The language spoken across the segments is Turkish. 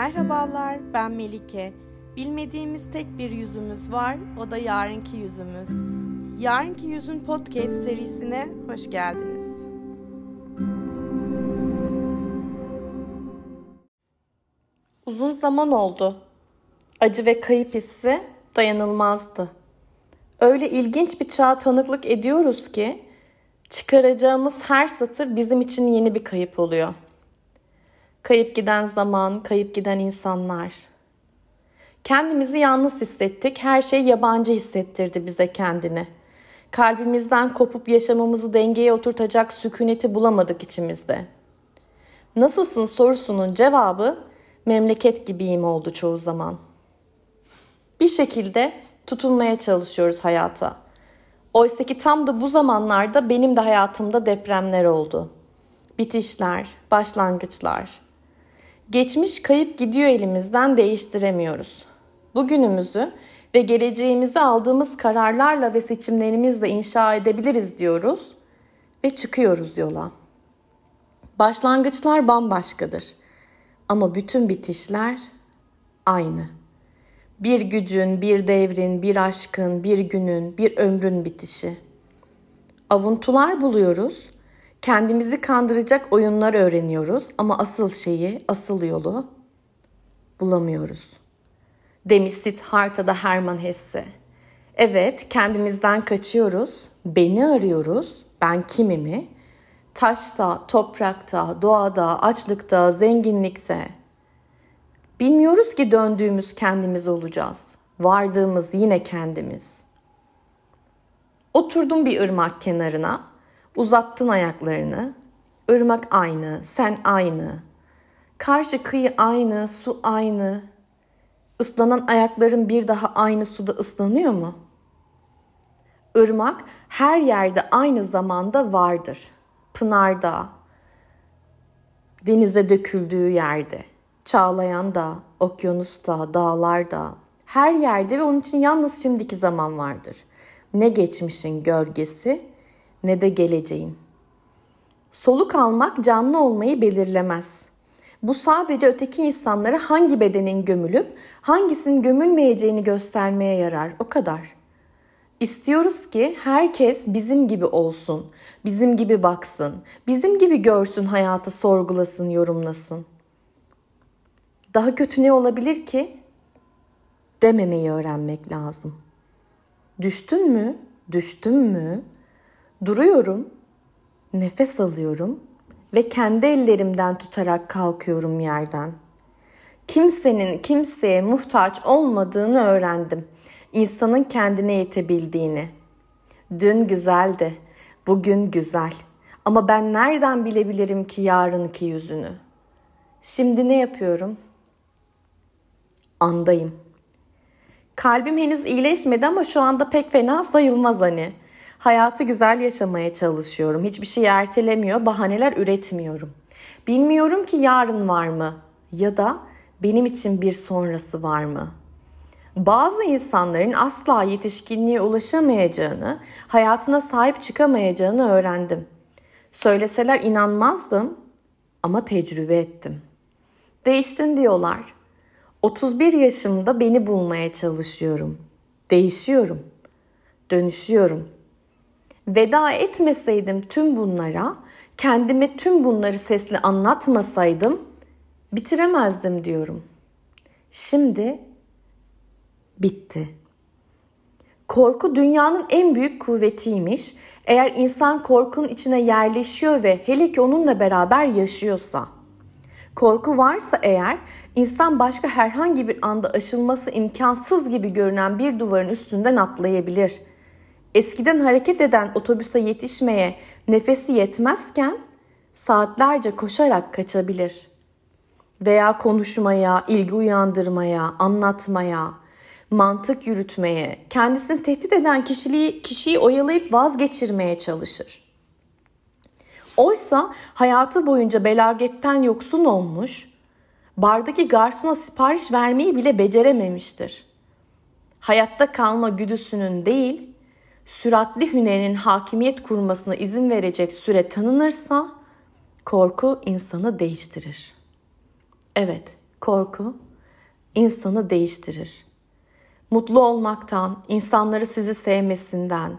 Merhabalar, ben Melike. Bilmediğimiz tek bir yüzümüz var, o da yarınki yüzümüz. Yarınki Yüzün Podcast serisine hoş geldiniz. Uzun zaman oldu. Acı ve kayıp hissi dayanılmazdı. Öyle ilginç bir çağa tanıklık ediyoruz ki çıkaracağımız her satır bizim için yeni bir kayıp oluyor. Kayıp giden zaman, kayıp giden insanlar. Kendimizi yalnız hissettik. Her şey yabancı hissettirdi bize kendini. Kalbimizden kopup yaşamımızı dengeye oturtacak sükuneti bulamadık içimizde. Nasılsın sorusunun cevabı memleket gibiyim oldu çoğu zaman. Bir şekilde tutunmaya çalışıyoruz hayata. Oysa ki tam da bu zamanlarda benim de hayatımda depremler oldu. Bitişler, başlangıçlar. Geçmiş kayıp gidiyor elimizden değiştiremiyoruz. Bugünümüzü ve geleceğimizi aldığımız kararlarla ve seçimlerimizle inşa edebiliriz diyoruz ve çıkıyoruz yola. Başlangıçlar bambaşkadır ama bütün bitişler aynı. Bir gücün, bir devrin, bir aşkın, bir günün, bir ömrün bitişi. Avuntular buluyoruz. Kendimizi kandıracak oyunlar öğreniyoruz ama asıl şeyi, asıl yolu bulamıyoruz. Demiş Siddhartha'da Hermann Hesse. Evet, kendimizden kaçıyoruz, beni arıyoruz, ben kimimi? Taşta, toprakta, doğada, açlıkta, zenginlikte, Bilmiyoruz ki döndüğümüz kendimiz olacağız. Vardığımız yine kendimiz. Oturdun bir ırmak kenarına, uzattın ayaklarını. Irmak aynı, sen aynı. Karşı kıyı aynı, su aynı. Islanan ayakların bir daha aynı suda ıslanıyor mu? Irmak her yerde aynı zamanda vardır. Pınarda, denize döküldüğü yerde. Çağlayan da, okyanusta, dağlarda, her yerde ve onun için yalnız şimdiki zaman vardır. Ne geçmişin gölgesi ne de geleceğin. Soluk almak canlı olmayı belirlemez. Bu sadece öteki insanlara hangi bedenin gömülüp hangisinin gömülmeyeceğini göstermeye yarar. O kadar. İstiyoruz ki herkes bizim gibi olsun, bizim gibi baksın, bizim gibi görsün hayatı sorgulasın, yorumlasın. Daha kötü ne olabilir ki? Dememeyi öğrenmek lazım. Düştün mü? Düştüm mü? Duruyorum, nefes alıyorum ve kendi ellerimden tutarak kalkıyorum yerden. Kimsenin kimseye muhtaç olmadığını öğrendim. İnsanın kendine yetebildiğini. Dün güzeldi, bugün güzel. Ama ben nereden bilebilirim ki yarınki yüzünü? Şimdi ne yapıyorum? andayım. Kalbim henüz iyileşmedi ama şu anda pek fena sayılmaz hani. Hayatı güzel yaşamaya çalışıyorum. Hiçbir şey ertelemiyor, bahaneler üretmiyorum. Bilmiyorum ki yarın var mı ya da benim için bir sonrası var mı? Bazı insanların asla yetişkinliğe ulaşamayacağını, hayatına sahip çıkamayacağını öğrendim. Söyleseler inanmazdım ama tecrübe ettim. Değiştin diyorlar. 31 yaşımda beni bulmaya çalışıyorum. Değişiyorum. Dönüşüyorum. Veda etmeseydim tüm bunlara, kendime tüm bunları sesli anlatmasaydım bitiremezdim diyorum. Şimdi bitti. Korku dünyanın en büyük kuvvetiymiş. Eğer insan korkunun içine yerleşiyor ve hele ki onunla beraber yaşıyorsa. Korku varsa eğer insan başka herhangi bir anda aşılması imkansız gibi görünen bir duvarın üstünden atlayabilir. Eskiden hareket eden otobüse yetişmeye nefesi yetmezken saatlerce koşarak kaçabilir. Veya konuşmaya, ilgi uyandırmaya, anlatmaya, mantık yürütmeye, kendisini tehdit eden kişiliği, kişiyi oyalayıp vazgeçirmeye çalışır. Oysa hayatı boyunca belagetten yoksun olmuş, bardaki garsona sipariş vermeyi bile becerememiştir. Hayatta kalma güdüsünün değil, süratli hünerin hakimiyet kurmasına izin verecek süre tanınırsa korku insanı değiştirir. Evet, Korku insanı değiştirir. Mutlu olmaktan, insanları sizi sevmesinden,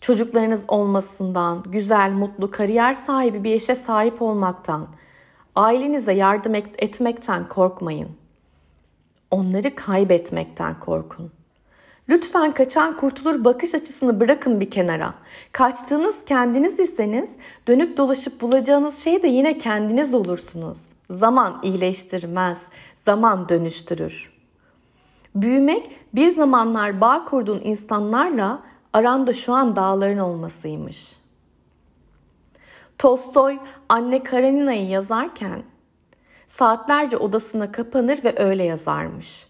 çocuklarınız olmasından, güzel, mutlu, kariyer sahibi bir eşe sahip olmaktan, ailenize yardım etmekten korkmayın. Onları kaybetmekten korkun. Lütfen kaçan kurtulur bakış açısını bırakın bir kenara. Kaçtığınız kendiniz iseniz dönüp dolaşıp bulacağınız şey de yine kendiniz olursunuz. Zaman iyileştirmez, zaman dönüştürür. Büyümek bir zamanlar bağ kurduğun insanlarla aranda şu an dağların olmasıymış. Tolstoy Anne Karenina'yı yazarken saatlerce odasına kapanır ve öyle yazarmış.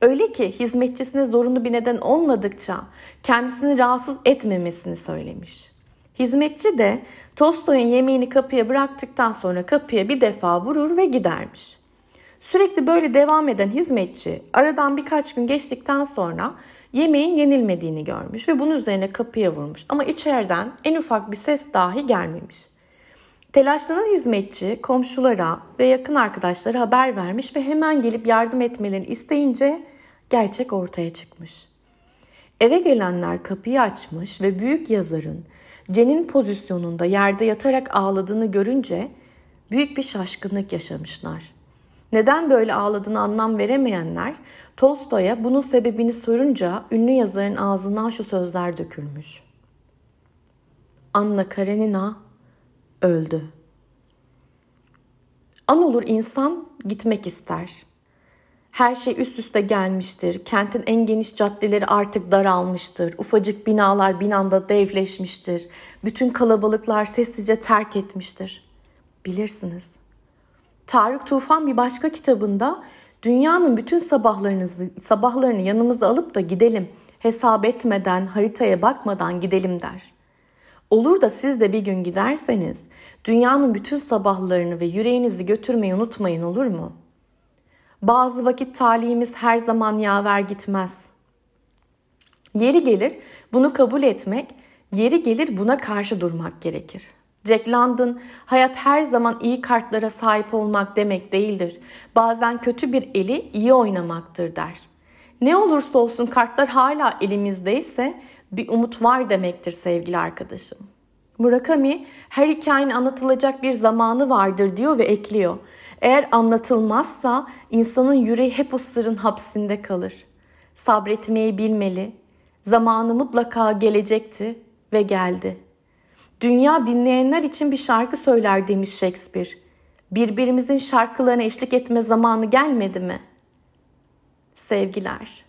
Öyle ki hizmetçisine zorunlu bir neden olmadıkça kendisini rahatsız etmemesini söylemiş. Hizmetçi de Tolstoy'un yemeğini kapıya bıraktıktan sonra kapıya bir defa vurur ve gidermiş. Sürekli böyle devam eden hizmetçi aradan birkaç gün geçtikten sonra yemeğin yenilmediğini görmüş ve bunun üzerine kapıya vurmuş. Ama içeriden en ufak bir ses dahi gelmemiş. Telaşlanan hizmetçi komşulara ve yakın arkadaşlara haber vermiş ve hemen gelip yardım etmelerini isteyince gerçek ortaya çıkmış. Eve gelenler kapıyı açmış ve büyük yazarın Cen'in pozisyonunda yerde yatarak ağladığını görünce büyük bir şaşkınlık yaşamışlar. Neden böyle ağladığını anlam veremeyenler Tolstoy'a bunun sebebini sorunca ünlü yazarın ağzından şu sözler dökülmüş. Anna Karenina öldü. An olur insan gitmek ister. Her şey üst üste gelmiştir. Kentin en geniş caddeleri artık daralmıştır. Ufacık binalar binanda devleşmiştir. Bütün kalabalıklar sessizce terk etmiştir. Bilirsiniz. Tarık Tufan bir başka kitabında dünyanın bütün sabahlarınızı, sabahlarını yanımıza alıp da gidelim. Hesap etmeden, haritaya bakmadan gidelim der. Olur da siz de bir gün giderseniz dünyanın bütün sabahlarını ve yüreğinizi götürmeyi unutmayın olur mu? Bazı vakit talihimiz her zaman yaver gitmez. Yeri gelir bunu kabul etmek, yeri gelir buna karşı durmak gerekir. Jack London, hayat her zaman iyi kartlara sahip olmak demek değildir. Bazen kötü bir eli iyi oynamaktır der. Ne olursa olsun kartlar hala elimizdeyse bir umut var demektir sevgili arkadaşım. Murakami her hikayenin anlatılacak bir zamanı vardır diyor ve ekliyor. Eğer anlatılmazsa insanın yüreği hep o sırrın hapsinde kalır. Sabretmeyi bilmeli. Zamanı mutlaka gelecekti ve geldi.'' Dünya dinleyenler için bir şarkı söyler demiş Shakespeare. Birbirimizin şarkılarına eşlik etme zamanı gelmedi mi? Sevgiler.